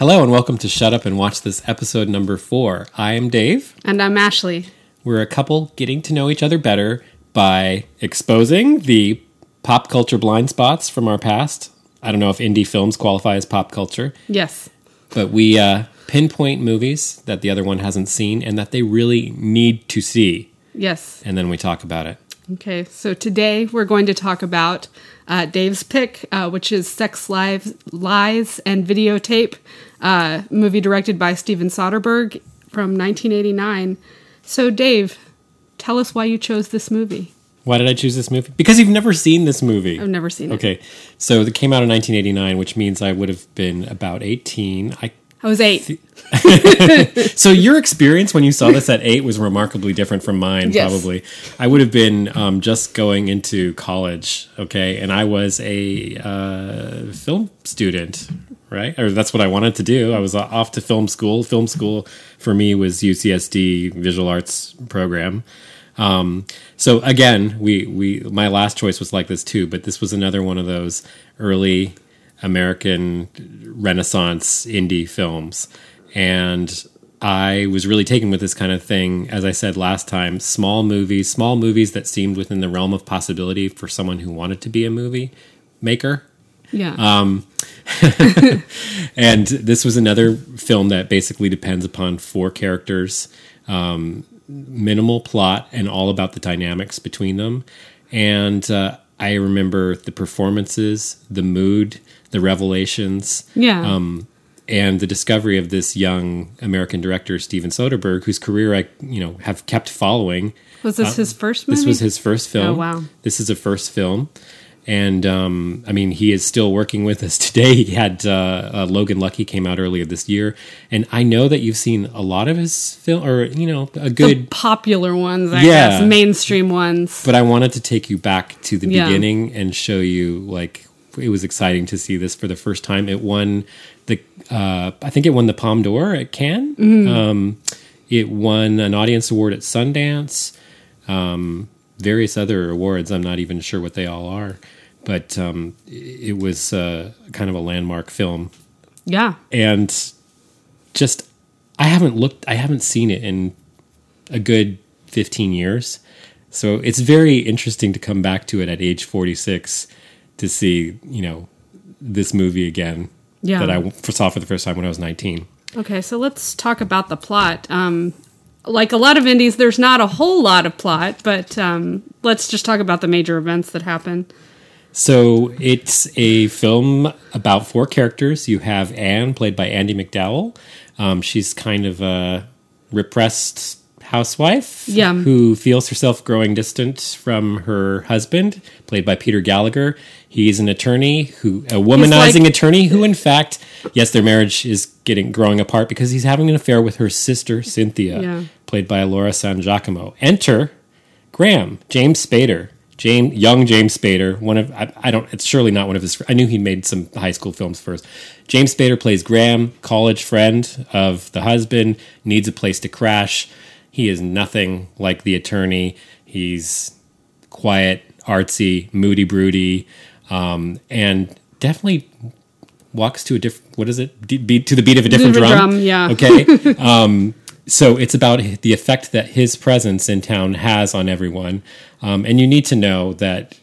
Hello and welcome to Shut Up and Watch This episode number four. I am Dave. And I'm Ashley. We're a couple getting to know each other better by exposing the pop culture blind spots from our past. I don't know if indie films qualify as pop culture, Yes. but we uh, pinpoint movies that the other one hasn't seen and that they really need to see, Yes. and then we talk about it. Okay. So today we're going to talk about uh, Dave's pick, uh, which is Sex Lives, Lies, and Videotape, uh, movie directed by Steven Soderbergh from 1989. So, Dave, tell us why you chose this movie. Why did I choose this movie? Because you've never seen this movie. I've never seen it. Okay, so it came out in 1989, which means I would have been about 18. I I was eight. So your experience when you saw this at eight was remarkably different from mine. Yes. Probably, I would have been um, just going into college. Okay, and I was a uh, film student, right? Or that's what I wanted to do. I was off to film school. Film school for me was UCSD Visual Arts program. Um, so again, we we my last choice was like this too, but this was another one of those early American Renaissance indie films, and I was really taken with this kind of thing. As I said last time, small movies, small movies that seemed within the realm of possibility for someone who wanted to be a movie maker. Yeah. Um, and this was another film that basically depends upon four characters, um, minimal plot, and all about the dynamics between them. And uh, I remember the performances, the mood, the revelations, yeah. um, and the discovery of this young American director, Steven Soderbergh, whose career I, you know, have kept following. was this his first movie? uh, This was his first film. Oh, wow. This is a first film. And um, I mean, he is still working with us today. He had uh, uh, Logan Lucky came out earlier this year, and I know that you've seen a lot of his film, or you know, a the good. popular ones, I Yeah. guess, mainstream ones. But I wanted to take you back to the Yeah. beginning and show you like it was exciting to see this for the first time. It won the, uh, I think it won the Palme d'Or at Cannes. Mm-hmm. Um, it won an audience award at Sundance. Um, various other awards. I'm not even sure what they all are, but um, it was uh, kind of a landmark film. Yeah. And just, I haven't looked, I haven't seen it in a good 15 years. So it's very interesting to come back to it at age 46 to see, you know, this movie again Yeah. that I saw for the first time when I was 19. Okay, so let's talk about the plot. Um, like a lot of indies, there's not a whole lot of plot, but um, let's just talk about the major events that happen. So it's a film about four characters. You have Anne, played by Andie MacDowell. Um, she's kind of a repressed housewife Yeah. who feels herself growing distant from her husband, played by Peter Gallagher. He's an attorney who, a womanizing like- attorney who, in fact, yes, their marriage is getting growing apart because he's having an affair with her sister Cynthia, Yeah. played by Laura San Giacomo. Enter Graham, James Spader, James, young James Spader. One of I, I don't. It's surely not one of his. I knew he made some high school films first. James Spader plays Graham, college friend of the husband, needs a place to crash. He is nothing like the attorney. He's quiet, artsy, moody, broody, um, and definitely walks to a different. What is it? D- beat to the beat of a different Different drum. drum, yeah. Okay. um, so it's about the effect that his presence in town has on everyone, um, and you need to know that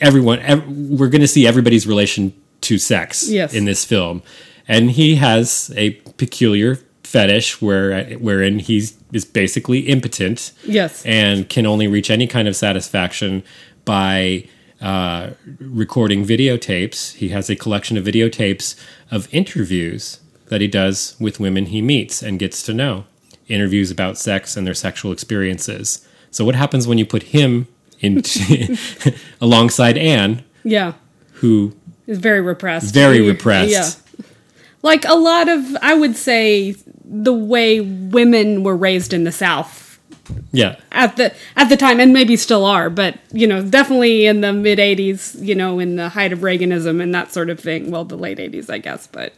everyone. Ev- we're going to see everybody's relation to sex Yes. in this film, and he has a peculiar fetish where wherein he's is basically impotent Yes. and can only reach any kind of satisfaction by uh, recording videotapes. He has a collection of videotapes of interviews that he does with women he meets and gets to know. Interviews about sex and their sexual experiences. So, what happens when you put him in alongside Anne, Yeah. who Is very repressed. very repressed? Yeah. Like a lot of, I would say, the way women were raised in the South Yeah. at the at the time, and maybe still are, but you know, definitely in the mid '80s, you know, in the height of Reaganism and that sort of thing. Well, the late '80s, I guess, but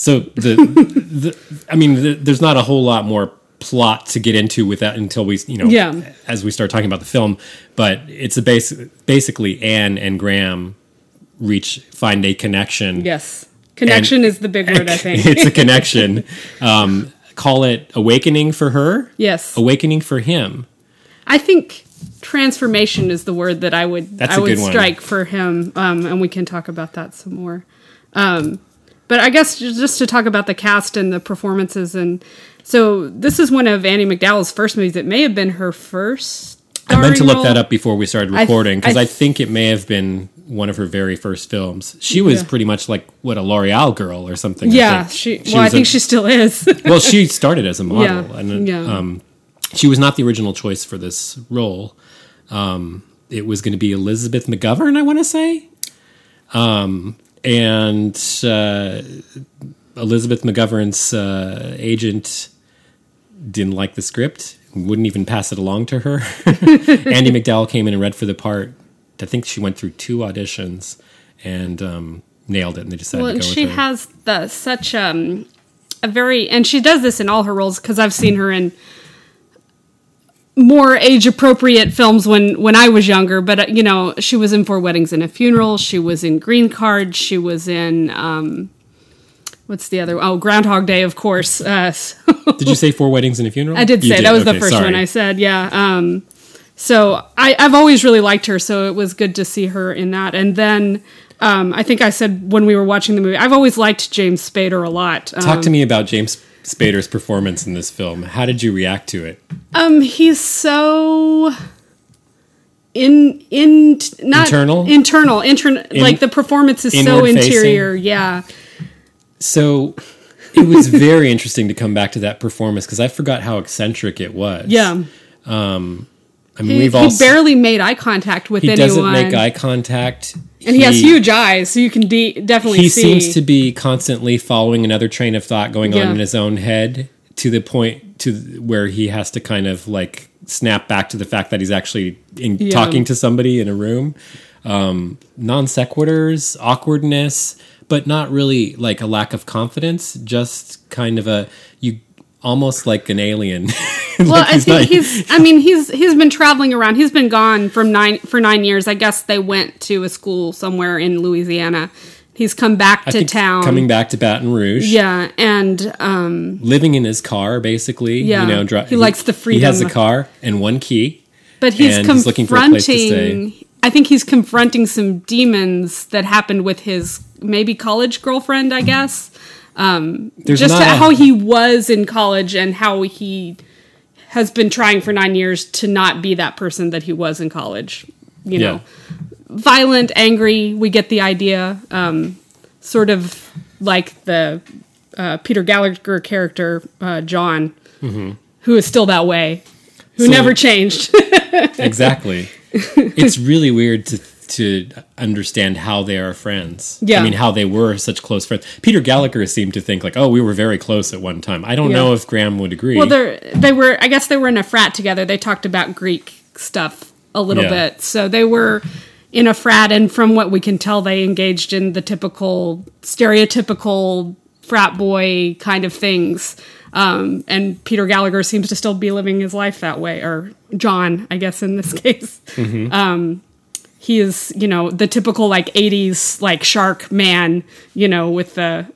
So the, the I mean, the, there's not a whole lot more plot to get into with that until we, you know, Yeah. as we start talking about the film. But it's a base, basically Anne and Graham reach find a connection yes, Connection is the big word, I think. it's a connection. Um, call it awakening for her, yes, awakening for him. I think transformation is the word that I would That's I would strike for him, um, and we can talk about that some more. Um, but I guess just to talk about the cast and the performances, and so this is one of Annie MacDowell's first movies. It may have been her first. I meant to look role. that up before we started recording because I- I, think it may have been one of her very first films. She was Yeah. pretty much like what a L'Oreal girl or something. Yeah, think. she. well, I think a- she still is. well, she started as a model, Yeah, and yeah. um, she was not the original choice for this role. Um, it was going to be Elizabeth McGovern, I want to say, um, and uh, Elizabeth McGovern's uh, agent didn't like the script, wouldn't even pass it along to her. Andie MacDowell came in and read for the part. I think she went through two auditions and um, nailed it, and they decided well, to and go with she has the such um a very and she does this in all her roles because I've seen her in more age appropriate films when when I was younger. But uh, you know, she was in Four Weddings and a Funeral. She was in Green Card. She was in um, what's the other? Oh, Groundhog Day, of course. Uh, so- Did you say four weddings and a funeral? I did say that was the first sorry. one I said. Yeah. Um, so I, I've always really liked her, so it was good to see her in that. And then um, I think I said when we were watching the movie, I've always liked James Spader a lot. Um, Talk to me about James Spader's performance in this film. How did you react to it? Um, he's so in in not Internal? internal intern like the performance is so inward facing? interior. Yeah. So it was very interesting to come back to that performance because I forgot how eccentric it was. Yeah. um I mean, He, we've he all barely made eye contact with he anyone. doesn't make eye contact, and he, has huge eyes, so you can de- definitely He see. seems to be constantly following another train of thought going Yeah. on in his own head to the point to where he has to kind of like snap back to the fact that he's actually in, Yeah. talking to somebody in a room. Um, non sequiturs, awkwardness, but not really like a lack of confidence. Just kind of a you almost like an alien. well, Like I he's think he's. I mean, he's he's been traveling around. He's been gone from nine for nine years. I guess they went to a school somewhere in Louisiana. He's come back I to think town. coming back to Baton Rouge. Yeah, and um, living in his car basically. Yeah, you know, dri- he likes the freedom. He has a car and one key. but he's And he's looking for a place to confronting. I think he's confronting some demons that happened with his maybe college girlfriend. I guess There's just how he was in college and how he has been trying for nine years to not be that person that he was in college. You Yeah. know, violent, angry. We get the idea. Um, sort of like the uh, Peter Gallagher character, uh, John, who is still that way, who Mm-hmm. So- never changed. exactly. it's really weird to to understand how they are friends. Yeah. I mean, how they were such close friends. Peter Gallagher seemed to think like, "Oh, we were very close at one time." I don't Yeah. know if Graham would agree. well, they they were. I guess they were in a frat together. They talked about Greek stuff a little Yeah. bit, so they were in a frat. And from what we can tell, they engaged in the typical, stereotypical frat boy kind of things. Um, and Peter Gallagher seems to still be living his life that way, or John, I guess in this case. Um, he is, you know, the typical like '80s like shark man, you know, with the,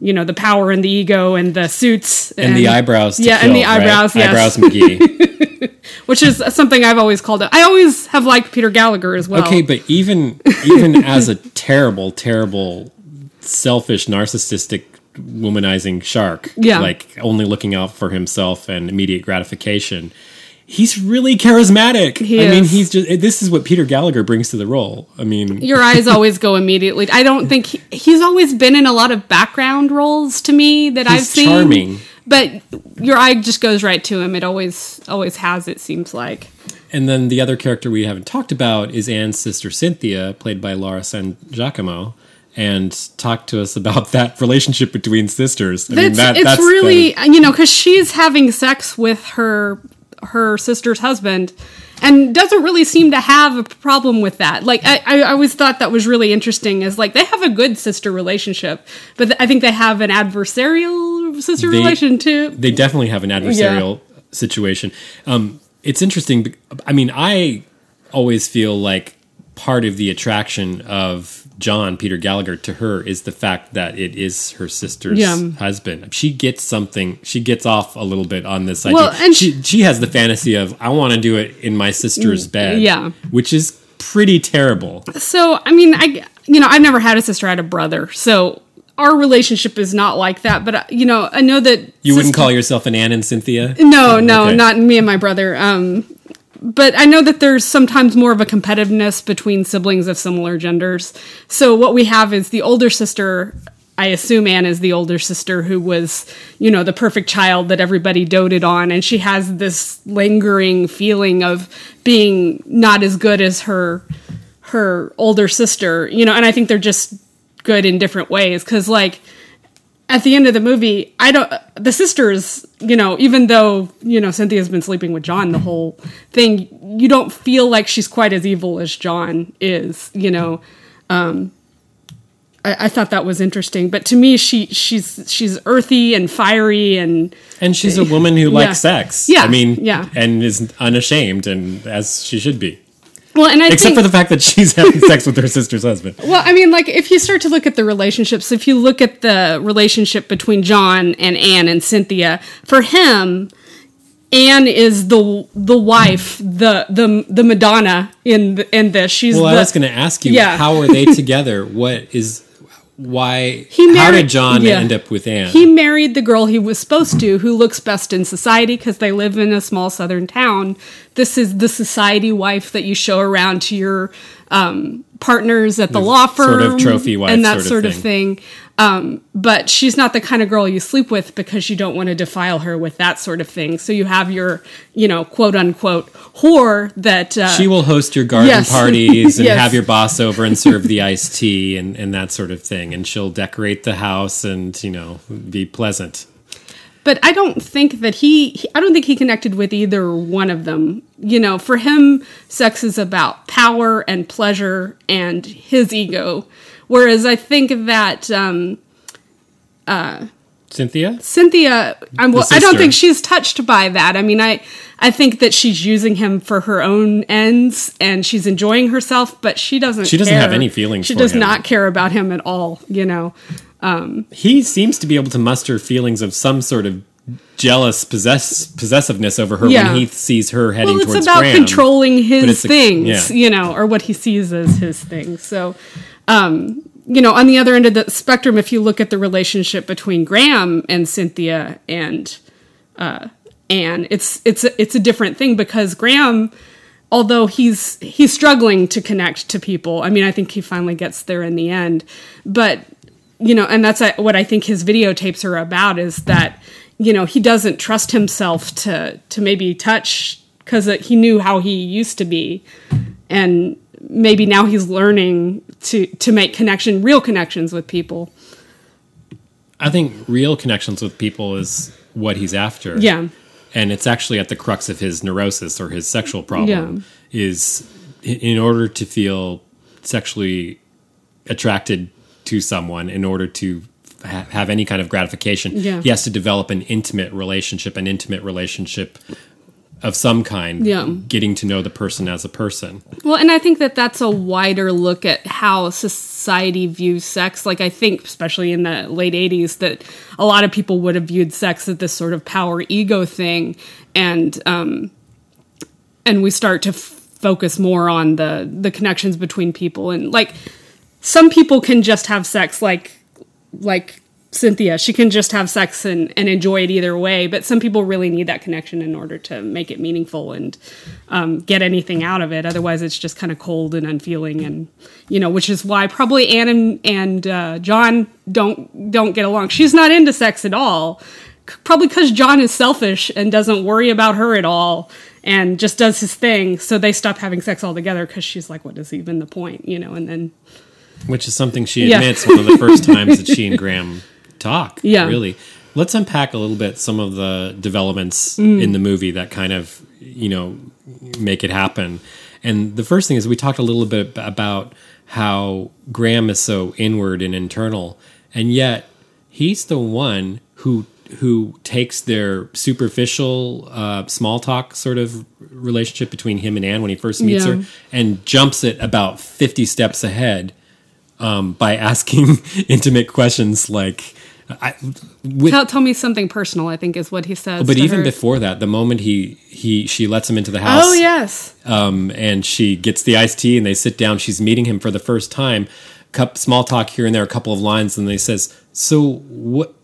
you know, the power and the ego and the suits and, the eyebrows. Yeah, kill, and the eyebrows, right? yes. Eyebrows McGee. which is something I've always called it. I always have liked Peter Gallagher as well. Okay, but even even as a terrible, terrible, selfish, narcissistic, womanizing shark, Yeah. like only looking out for himself and immediate gratification, he's really charismatic. He I mean, he's just this is what Peter Gallagher brings to the role. I mean, your eyes always go immediately. I don't think he, he's always been in a lot of background roles to me that I've seen. charming. but your eye just goes right to him. It always always has. It seems like. and then the other character we haven't talked about is Anne's sister Cynthia, played by Laura San Giacomo. And talk to us about that relationship between sisters. I mean, That's, that, it's that's the- really you know because she's having sex with her her sister's husband and doesn't really seem to have a problem with that like I, I always thought that was really interesting is like they have a good sister relationship but th- i think they have an adversarial sister They- relation too they definitely have an adversarial situation. Um, it's interesting. I mean, I always feel like part of the attraction of John Peter Gallagher to her is the fact that it is her sister's Yeah. husband. She gets something. She gets off a little bit on this idea. Well, and she she has the fantasy of I want to do it in my sister's bed. Mm, yeah. which is pretty terrible. So, I mean, I you know, I've never had a sister, I had a brother. So, our relationship is not like that, but uh, you know, I know that You wouldn't call yourself an Anne and Cynthia? No, no, Okay. not me and my brother. Um, but I know that there's sometimes more of a competitiveness between siblings of similar genders. So what we have is the older sister. I assume Anne is the older sister who was, you know, the perfect child that everybody doted on, and she has this lingering feeling of being not as good as her her older sister, you know. And I think they're just good in different ways because, like, at the end of the movie, I don't. The sisters, you know, even though you know Cynthia's been sleeping with John the whole thing, you don't feel like she's quite as evil as John is. You know, um, I, I thought that was interesting. But to me, she she's she's earthy and fiery and And she's a woman who likes Yeah. sex. Yeah, I mean, yeah. and is unashamed, and as she should be. Well, and I Except think for the fact that she's having sex with her sister's husband. Well, I mean, like if you start to look at the relationships, if you look at the relationship between John and Anne and Cynthia, for him, Anne is the the wife, the the the Madonna in in this. She's Well, the, I was going to ask you, Yeah. how are they together? What is why? He how married- did John yeah. end up with Anne? He married the girl he was supposed to, who looks best in society because they live in a small southern town. This is the society wife that you show around to your um, partners at the law firm, sort of trophy wife and that sort of sort of thing. Um, but she's not the kind of girl you sleep with because you don't want to defile her with that sort of thing. So you have your, you know, quote unquote whore that uh, she will host your garden Yes. parties and Yes. have your boss over and serve the iced tea and, and that sort of thing. And she'll decorate the house and, you know, be pleasant. but I don't think that he, he I don't think he connected with either one of them. You know, for him sex is about power and pleasure and his ego. Whereas I think that um, Cynthia? Cynthia, I'm, well, I don't think she's touched by that. I mean, I I think that she's using him for her own ends and she's enjoying herself, but she doesn't. She doesn't care. have any feelings She does him. not care about him at all. You know. He seems to be able to muster feelings of some sort of jealous possess possessiveness over her Yeah. when he sees her heading Well, it's towards about Graham. controlling his it's a- things, yeah. you know, or what he sees as his things. So, um, you know, on the other end of the spectrum, if you look at the relationship between Graham and Cynthia and uh, Anne, it's it's a, it's a different thing because Graham, although he's he's struggling to connect to people. I mean, I think he finally gets there in the end, but you know, and that's what I think his videotapes are about is that you know he doesn't trust himself to to maybe touch because he knew how he used to be, and maybe now he's learning to to make connection, real connections with people. I think real connections with people is what he's after. Yeah. and it's actually at the crux of his neurosis or his sexual problem is in- in order to feel sexually attracted to someone in order to ha- have any kind of gratification Yeah. he has to develop an intimate relationship an intimate relationship of some kind Yeah. getting to know the person as a person Well, and I think that that's a wider look at how society views sex. Like, I think, especially in the late 80s, that a lot of people would have viewed sex as this sort of power ego thing. And, um, and we start to f- focus more on the, the connections between people. And, like, some people can just have sex, like, like Cynthia. She can just have sex and, and enjoy it either way. But some people really need that connection in order to make it meaningful and um, get anything out of it. Otherwise, it's just kind of cold and unfeeling, and you know, which is why probably Anne and, and uh, John don't don't get along. She's not into sex at all, probably because John is selfish and doesn't worry about her at all. And just does his thing, so they stop having sex altogether because she's like, "What is even the point?" You know. And then which is something she Yeah. admits one of the first times that she and Graham talk. Yeah. Really. Let's unpack a little bit some of the developments Mm. in the movie that kind of, you know, make it happen. And the first thing is we talked a little bit about how Graham is so inward and internal, and yet he's the one who who takes their superficial uh, small talk sort of relationship between him and Anne when he first meets Yeah. her and jumps it about 50 steps ahead um, by asking intimate questions like. I, with, Tell, tell me something personal. I think is what he says. but even her. before that, the moment he he she lets him into the house, Oh yes. um, and she gets the iced tea, and they sit down. She's meeting him for the first time. Cup small talk here and there, a couple of lines, and they says, "So what?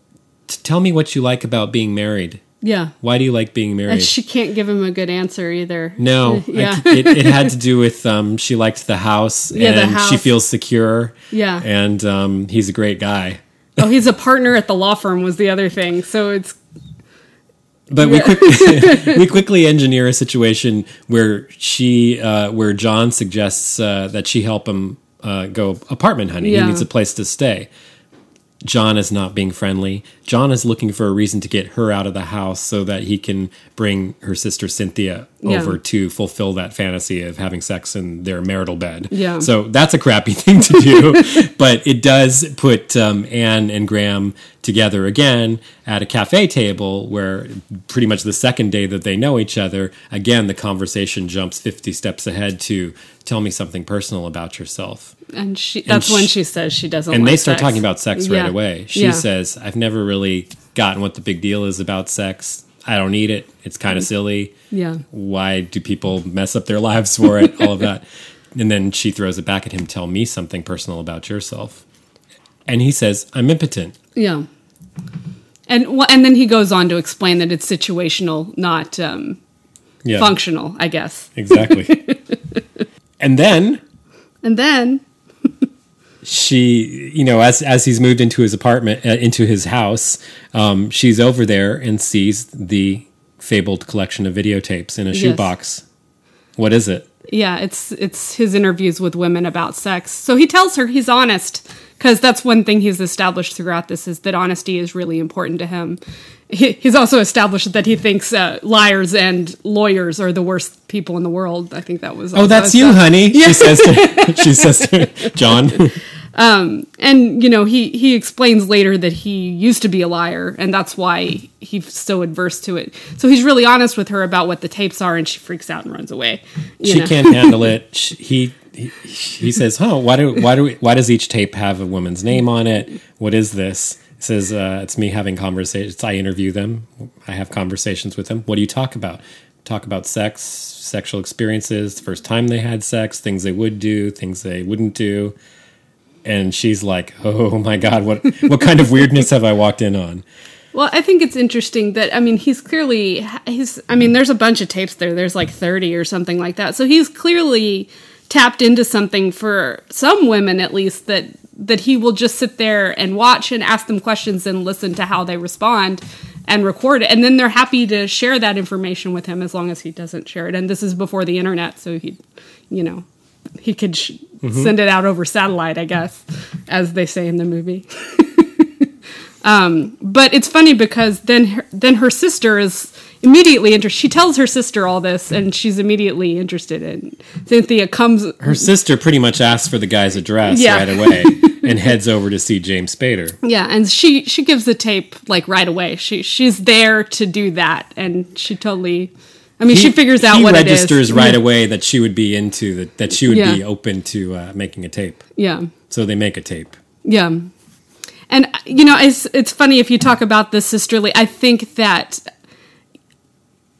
t- Tell me what you like about being married. Yeah. Why do you like being married?" And she can't give him a good answer either. no, Yeah. I- it, it had to do with um, she liked the house, Yeah, and the she feels secure. Yeah. and um, he's a great guy. Oh, he's a partner at the law firm was the other thing. So it's But we quick, we quickly engineer a situation where she, uh, where John suggests uh, that she help him uh, go apartment hunting. Yeah. He needs a place to stay. John is not being friendly. John is looking for a reason to get her out of the house so that he can bring her sister Cynthia Yeah. over to fulfill that fantasy of having sex in their marital bed. Yeah. So that's a crappy thing to do, but it does put um, Anne and Graham together again at a cafe table where pretty much the second day that they know each other, again, the conversation jumps 50 steps ahead to tell me something personal about yourself. And she that's when she- she says she doesn't And like they start sex. talking about sex Yeah. right away. She Yeah. says, I've never really gotten what the big deal is about sex. I don't need it. It's kind of silly. Yeah. Why do people mess up their lives for it? All of that. And then she throws it back at him tell me something personal about yourself. And he says, I'm impotent. Yeah. And well, and then he goes on to explain that it's situational, not um, Yeah. functional, I guess. Exactly. and then And then she you know as as he's moved into his apartment uh, into his house um, she's over there and sees the fabled collection of videotapes in a shoebox what is it Yeah, it's it's his interviews with women about sex. So he tells her he's honest because that's one thing he's established throughout this is that honesty is really important to him. He, he's also established that he thinks uh, liars and lawyers are the worst people in the world. I think that was oh that's you honey she says to she says to john and you know he he explains later that he used to be a liar and that's why he's so adverse to it. So he's really honest with her about what the tapes are and she freaks out and runs away you she know? can't handle it. Sh- he he, he says oh why do why do we, why does each tape have a woman's name on it? What is this? He says uh, it's me having conversations i interview them. I have conversations with them. What do you talk about? Talk about sex sexual experiences the first time they had sex things they would do things they wouldn't do and she's like oh my god what what kind of weirdness have i walked in on? Well i think it's interesting that i mean he's clearly he's i mean there's a bunch of tapes there. There's like 30 or something like that. So he's clearly tapped into something for some women at least that that he will just sit there and watch and ask them questions and listen to how they respond and record it. And then they're happy to share that information with him as long as he doesn't share it. And this is before the internet so he you know he could sh- send it out over satellite i guess as they say in the movie um, but it's funny because then her, then her sister is immediately interested. She tells her sister all this, and she's immediately interested in Cynthia. Comes her sister pretty much asks for the guy's address Yeah. right away and heads over to see james spader yeah, and she she gives the tape like right away. She she's there to do that, and she totally. I mean, she figures out he what registers it is. right yeah. away that she would be into the, that she would be open to uh, making a tape Yeah, so they make a tape yeah. And you know, it's it's funny if you talk about the sisterly. I think that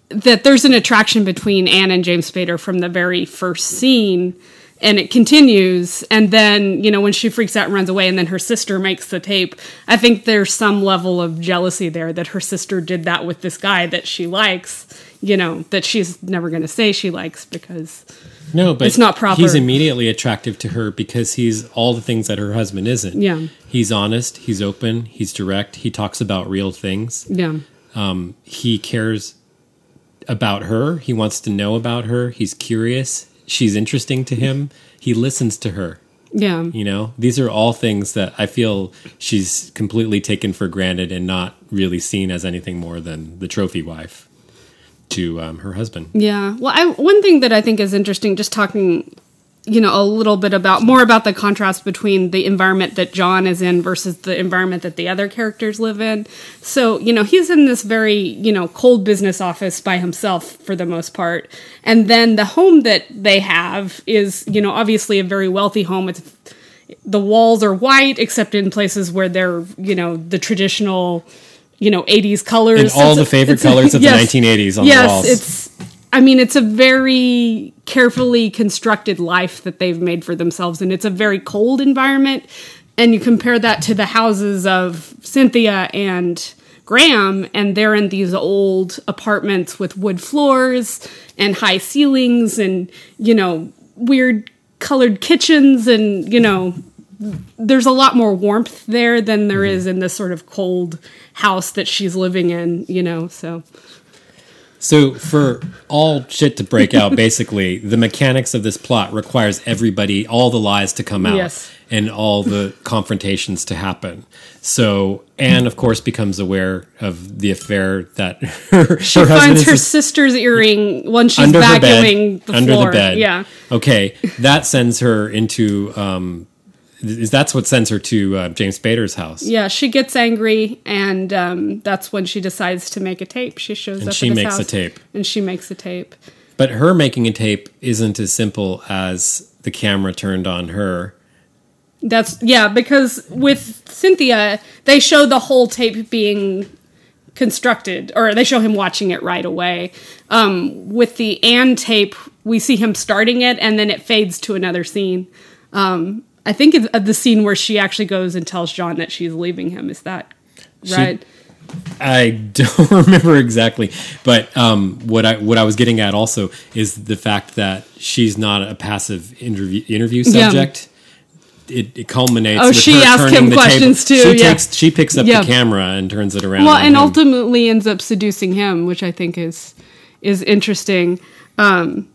that there's an attraction between Anne and James Spader from the very first scene, and it continues. And then you know when she freaks out and runs away, and then her sister makes the tape. I think there's some level of jealousy there that her sister did that with this guy that she likes. You know that she's never going to say she likes because no but It's not proper. he's immediately attractive to her because he's all the things that her husband isn't. Yeah. he's honest he's open he's direct he talks about real things. Yeah. Um, he cares about her he wants to know about her he's curious she's interesting to him he listens to her. Yeah. You know, these are all things that I feel she's completely taken for granted and not really seen as anything more than the trophy wife to um, her husband. Yeah. Well, I, one thing that I think is interesting, just talking, you know, a little bit about more about the contrast between the environment that John is in versus the environment that the other characters live in. So, you know, he's in this very, you know, cold business office by himself for the most part. And then the home that they have is, you know, obviously a very wealthy home. It's the walls are white except in places where they're you know the traditional you know 80s colors And all It's a- the favorite it's a- colors of yes. the 1980s on yes the walls. it's i mean it's a very carefully constructed life that they've made for themselves and it's a very cold environment and you compare that to the houses of cynthia and graham and they're in these old apartments with wood floors and high ceilings and you know weird colored kitchens and you know there's a lot more warmth there than there is in this sort of cold house that she's living in you know so So for all shit to break out, basically, the mechanics of this plot requires everybody, all the lies to come out, Yes. and all the confrontations to happen. So Anne, of course, becomes aware of the affair that her, She her husband finds is her sister's earring when she's vacuuming bed, the under floor. the bed. Yeah. Okay, that sends her into. Um, that's what sends her to uh, James Spader's house? Yeah, she gets angry, and um, that's when she decides to make a tape. She shows And up she at his makes a tape. and she makes a tape. But her making a tape isn't as simple as the camera turned on her. That's yeah, because with Cynthia, they show the whole tape being constructed, or they show him watching it right away. Um, with the Anne tape, we see him starting it, and then it fades to another scene. Um, I think it's the scene where she actually goes and tells John that she's leaving him. Is that right? I don't remember exactly, but um, what I what I was getting at also is the fact that she's not a passive interview interview Yeah. subject. It, it culminates. Oh, with she her asked turning him the questions table. too, She yeah. takes she picks up Yeah. the camera and turns it around. well, and him. ultimately ends up seducing him, which I think is is interesting. Um,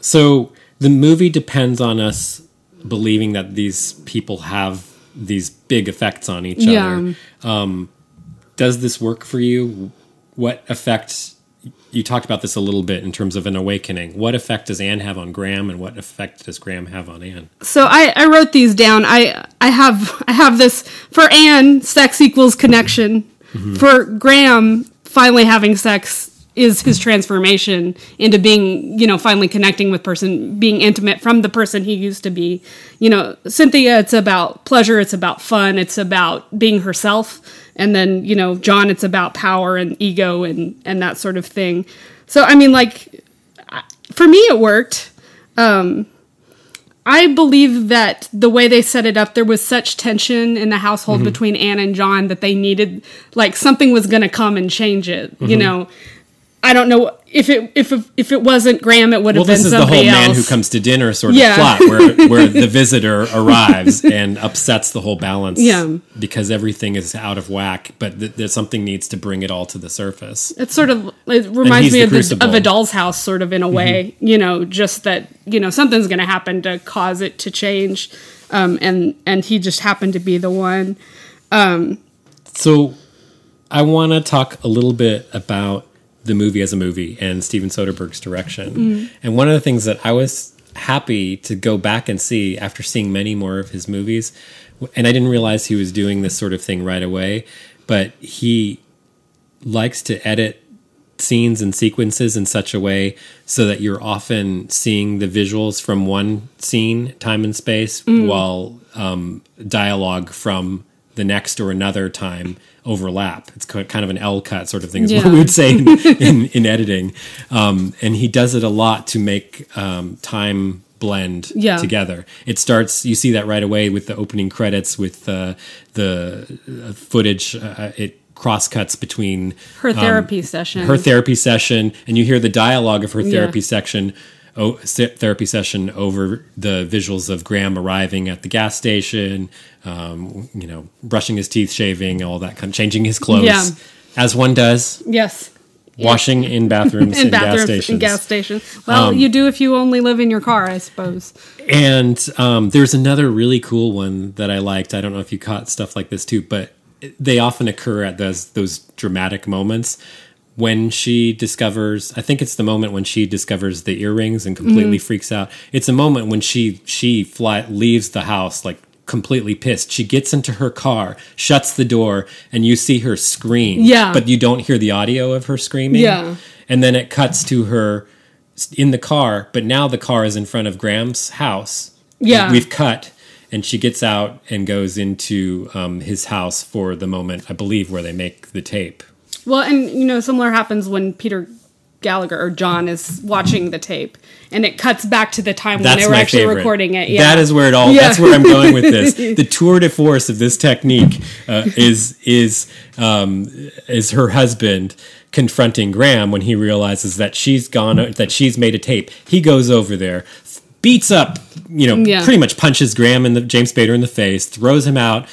So the movie depends on us believing that these people have these big effects on each Yeah. other. Um, does this work for you? What effect? You talked about this a little bit in terms of an awakening. What effect does Anne have on Graham, and what effect does Graham have on Anne? so I, I wrote these down. I I have I have this for Anne, sex equals connection. Mm-hmm. For Graham, finally having sex is his transformation into being, you know, finally connecting with person, being intimate from the person he used to be. You know, Cynthia, it's about pleasure, it's about fun, it's about being herself. And then, you know, John, it's about power and ego and and that sort of thing. So I mean, like, for me, it worked. Um I believe that the way they set it up, there was such tension in the household Mm-hmm. between Anne and John that they needed, like, something was going to come and change it. Mm-hmm. You know, I don't know if it if if it wasn't Graham, it would have Well, been somebody else. Well, this is the whole man who comes to dinner sort Yeah. of plot, where where the visitor arrives and upsets the whole balance. Yeah. because everything is out of whack, but th- something needs to bring it all to the surface. It's sort of it reminds me the of, the. Mm-hmm. of a doll's house, sort of in a way. You know, just that you know something's going to happen to cause it to change, um, and and he just happened to be the one. So, I want to talk a little bit about the movie as a movie and Steven Soderbergh's direction. And one of the things that I was happy to go back and see after seeing many more of his movies, and I didn't realize he was doing this sort of thing right away, but he likes to edit scenes and sequences in such a way so that you're often seeing the visuals from one scene, time and space, while um, dialogue from the next or another time overlap. It's kind of an L cut sort of thing, is what we would say in, in, in editing. Um, and he does it a lot to make um, time blend Yeah. together. It starts, you see that right away with the opening credits with uh, the uh, footage. Uh, it cross cuts between Her therapy session. Um, her therapy session, and you hear the dialogue of her therapy Yeah. section, se- therapy session over the visuals of Graham arriving at the gas station, um, you know, brushing his teeth, shaving, all that kind, of changing his clothes, Yeah. as one does, yes. washing in bathrooms in in gas stations. Um, in gas stations. Well, you do if you only live in your car, I suppose. And um, there's another really cool one that I liked. I don't know if you caught stuff like this too, but they often occur at those those dramatic moments when she discovers. I think it's the moment when she discovers the earrings and completely Mm-hmm. freaks out. It's a moment when she she fly leaves the house like completely pissed. She gets into her car, shuts the door, and you see her scream. Yeah. but you don't hear the audio of her screaming. Yeah. and then it cuts to her in the car, but now the car is in front of Graham's house. Yeah. We've cut and she gets out and goes into um, his house for the moment, I believe, where they make the tape. Well, and you know, similar happens when Peter Gallagher or John is watching the tape, and it cuts back to the time when they were actually favorite. recording it. Yeah. That is where it all. Yeah. That's where I'm going with this. The tour de force of this technique uh, is is um, is her husband confronting Graham when he realizes that she's gone that she's made a tape. He goes over there, beats up, you know, Yeah. pretty much punches Graham in the James Spader in the face, throws him out.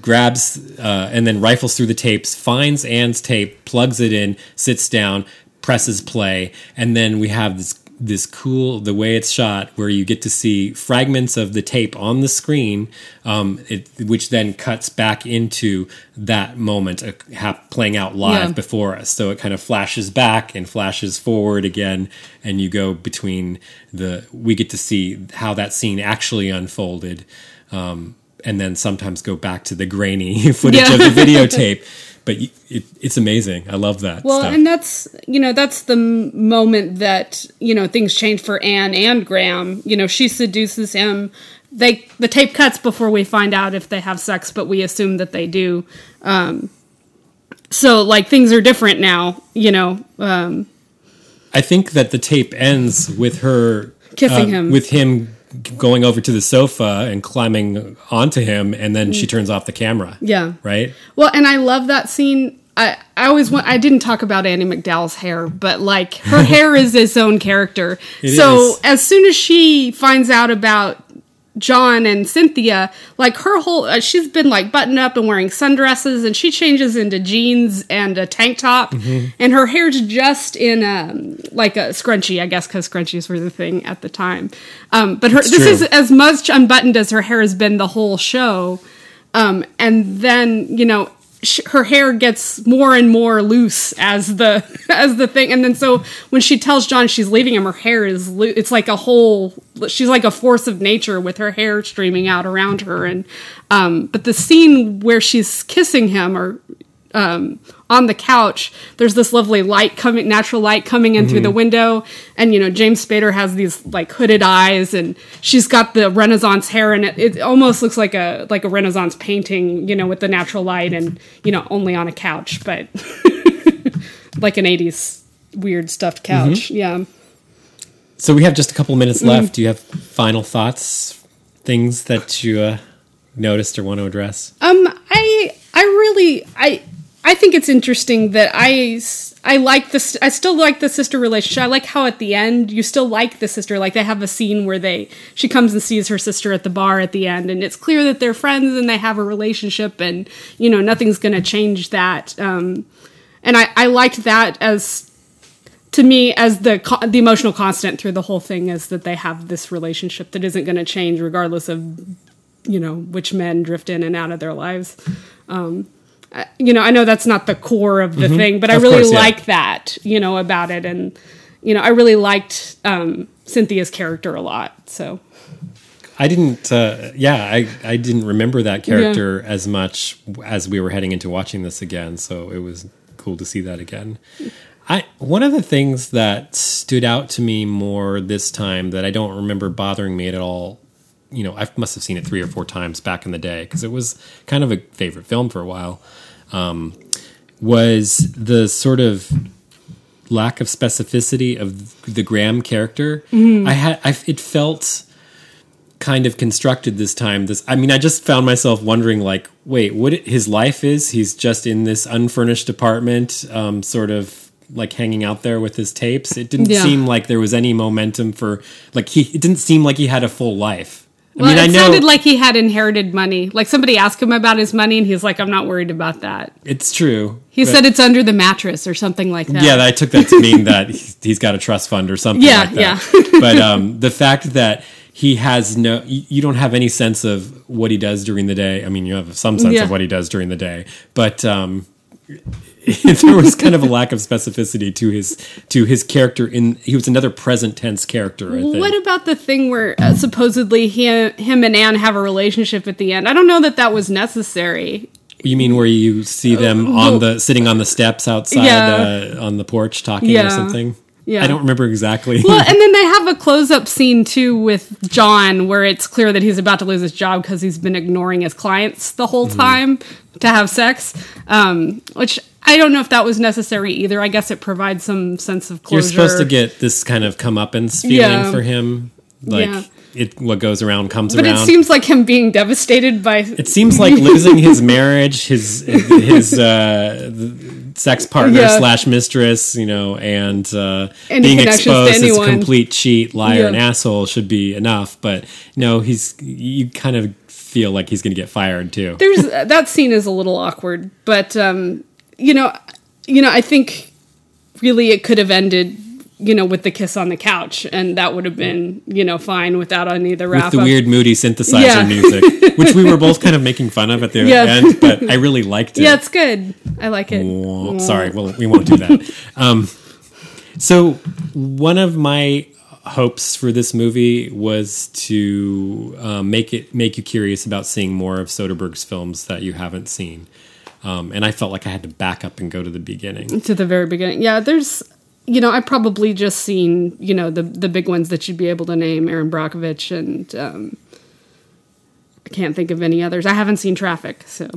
Grabs uh, and then rifles through the tapes, finds Anne's tape, plugs it in, sits down, presses play, and then we have this this cool the way it's shot where you get to see fragments of the tape on the screen um, it, which then cuts back into that moment uh, hap- playing out live Yeah. before us so it kind of flashes back and flashes forward again and you go between the we get to see how that scene actually unfolded um, and then sometimes go back to the grainy footage Yeah. of the videotape but it, it's amazing i love that Well, stuff. and that's you know that's the m- moment that you know things change for Anne and Graham. You know, she seduces him. They the tape cuts before we find out if they have sex, but we assume that they do. Um, so like things are different now. You know, um, I think that the tape ends with her Kissing uh, him. with him going over to the sofa and climbing onto him, and then she turns off the camera. Mm. yeah. Right. Well, and I love that scene. I, I always want. I didn't talk about Annie MacDowell's hair, but like her hair is its own character. It so is. as soon as she finds out about John and Cynthia, like her whole, uh, she's been like buttoned up and wearing sundresses, and she changes into jeans and a tank top, Mm-hmm. and her hair's just in um like a scrunchie, I guess, because scrunchies were the thing at the time. Um, but her this true. is as much unbuttoned as her hair has been the whole show. Um, and then you know sh- her hair gets more and more loose as the as the thing, and then so when she tells John she's leaving him, her hair is loo- it's like a whole she's like a force of nature with her hair streaming out around her, and um, but the scene where she's kissing him or um, on the couch, there's this lovely light coming, natural light coming in through the window, and you know James Spader has these like hooded eyes, and she's got the Renaissance hair, and it, it almost looks like a like a Renaissance painting, you know, with the natural light, and you know only on a couch, but like an '80s weird stuffed couch, yeah. So we have just a couple minutes Mm. left. Do you have final thoughts, things that you uh, noticed or want to address? Um, I I really I I think it's interesting that I I like this. I still like the sister relationship. I like how at the end you still like the sister. Like they have a scene where they she comes and sees her sister at the bar at the end, and it's clear that they're friends and they have a relationship, and you know nothing's going to change that. Um, and I I liked that as to me as the the emotional constant through the whole thing is that they have this relationship that isn't going to change regardless of you know which men drift in and out of their lives um you know i know that's not the core of the thing but i Mm-hmm. Really course, yeah. like that you know about it and you know i really liked um cynthia's character a lot so I didn't. Uh, yeah, I I didn't remember that character as much as we were heading into watching this again. So it was cool to see that again. I one of the things that stood out to me more this time that I don't remember bothering me at all. You know, I must have seen it three or four times back in the day because it was kind of a favorite film for a while. Um, was the sort of lack of specificity of the Graham character. I had I, it felt kind of constructed this time this i mean i just found myself wondering like wait what it- his life is he's just in this unfurnished apartment um, sort of like hanging out there with his tapes it didn't Yeah. seem like there was any momentum for like he it didn't seem like he had a full life i well mean i it know sounded like he had inherited money. Like somebody asked him about his money and he's like i'm not worried about that. It's true he said it's under the mattress or something like that. Yeah i took that to mean that he's, he's got a trust fund or something Yeah, like that. but um, the fact that he has no you you don't have any sense of what he does during the day. I mean you have some sense Yeah. of what he does during the day. But um, there was kind of a lack of specificity to his to his character in he was another present tense character i think What about the thing where uh, supposedly he, him and Anne have a relationship at the end? I don't know that that was necessary. you mean where you see them on the sitting on the steps outside Yeah. uh, on the porch talking Yeah. or something Yeah. I don't remember exactly. Well, and then they have a close-up scene too with John, where it's clear that he's about to lose his job because he's been ignoring his clients the whole Mm-hmm. time to have sex. Um, which I don't know if that was necessary either. I guess it provides some sense of closure. You're supposed to get this kind of comeuppance feeling Yeah. for him, like Yeah. it what goes around comes but around. But it seems like him being devastated by. It seems like losing his marriage, his his uh, sex partner Yeah. slash mistress, you know, and uh, being exposed as a complete cheat, liar, Yeah. and asshole should be enough. But no, he's you kind of feel like he's going to get fired too. There's that scene is a little awkward, but um, you know, you know, I think really it could have ended. You know, with the kiss on the couch, and that would have been, you know, fine without any of the wrap With the up. weird, moody synthesizer Yeah. music, which we were both kind of making fun of at the Yeah. end, but I really liked it. Yeah, it's good. I like it. Sorry, well, we won't do that. um, so, one of my hopes for this movie was to um, make it make you curious about seeing more of Soderbergh's films that you haven't seen. Um, and I felt like I had to back up and go to the beginning. to the very beginning. Yeah, there's you know, I've probably just seen, you know, the the big ones that you'd be able to name, Erin Brockovich and um I can't think of any others. I haven't seen Traffic, so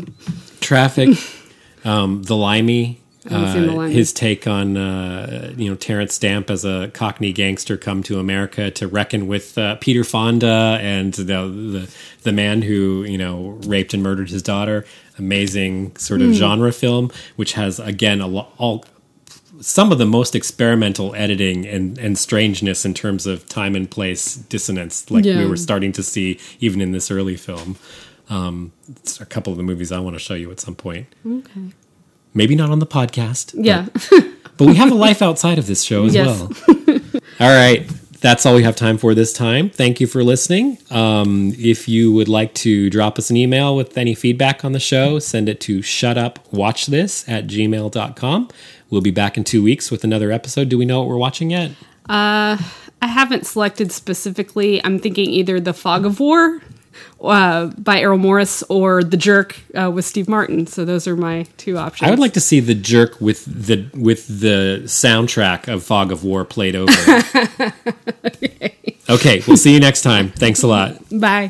Traffic, um, The Limey, The uh, Limey. his take on uh, you know Terence Stamp as a Cockney gangster come to America to reckon with uh, Peter Fonda and the, the the man who you know raped and murdered his daughter. Amazing sort of genre film, which has again a lo- all some of the most experimental editing and, and strangeness in terms of time and place dissonance, like we were starting to see even in this early film. Um, it's a couple of the movies I want to show you at some point. Okay. Maybe not on the podcast. but- Yeah. But, we have a life outside of this show as Yes. well. all right. That's all we have time for this time. Thank you for listening. Um, if you would like to drop us an email with any feedback on the show, send it to shutupwatchthis at gmail.com. We'll be back in two weeks with another episode. Do we know what we're watching yet? Uh, I haven't selected specifically. I'm thinking either The Fog of War uh, by Errol Morris or The Jerk uh, with Steve Martin. So those are my two options. I would like to see the jerk with the with the soundtrack of Fog of War played over. it. okay, we'll see you next time. Thanks a lot. Bye.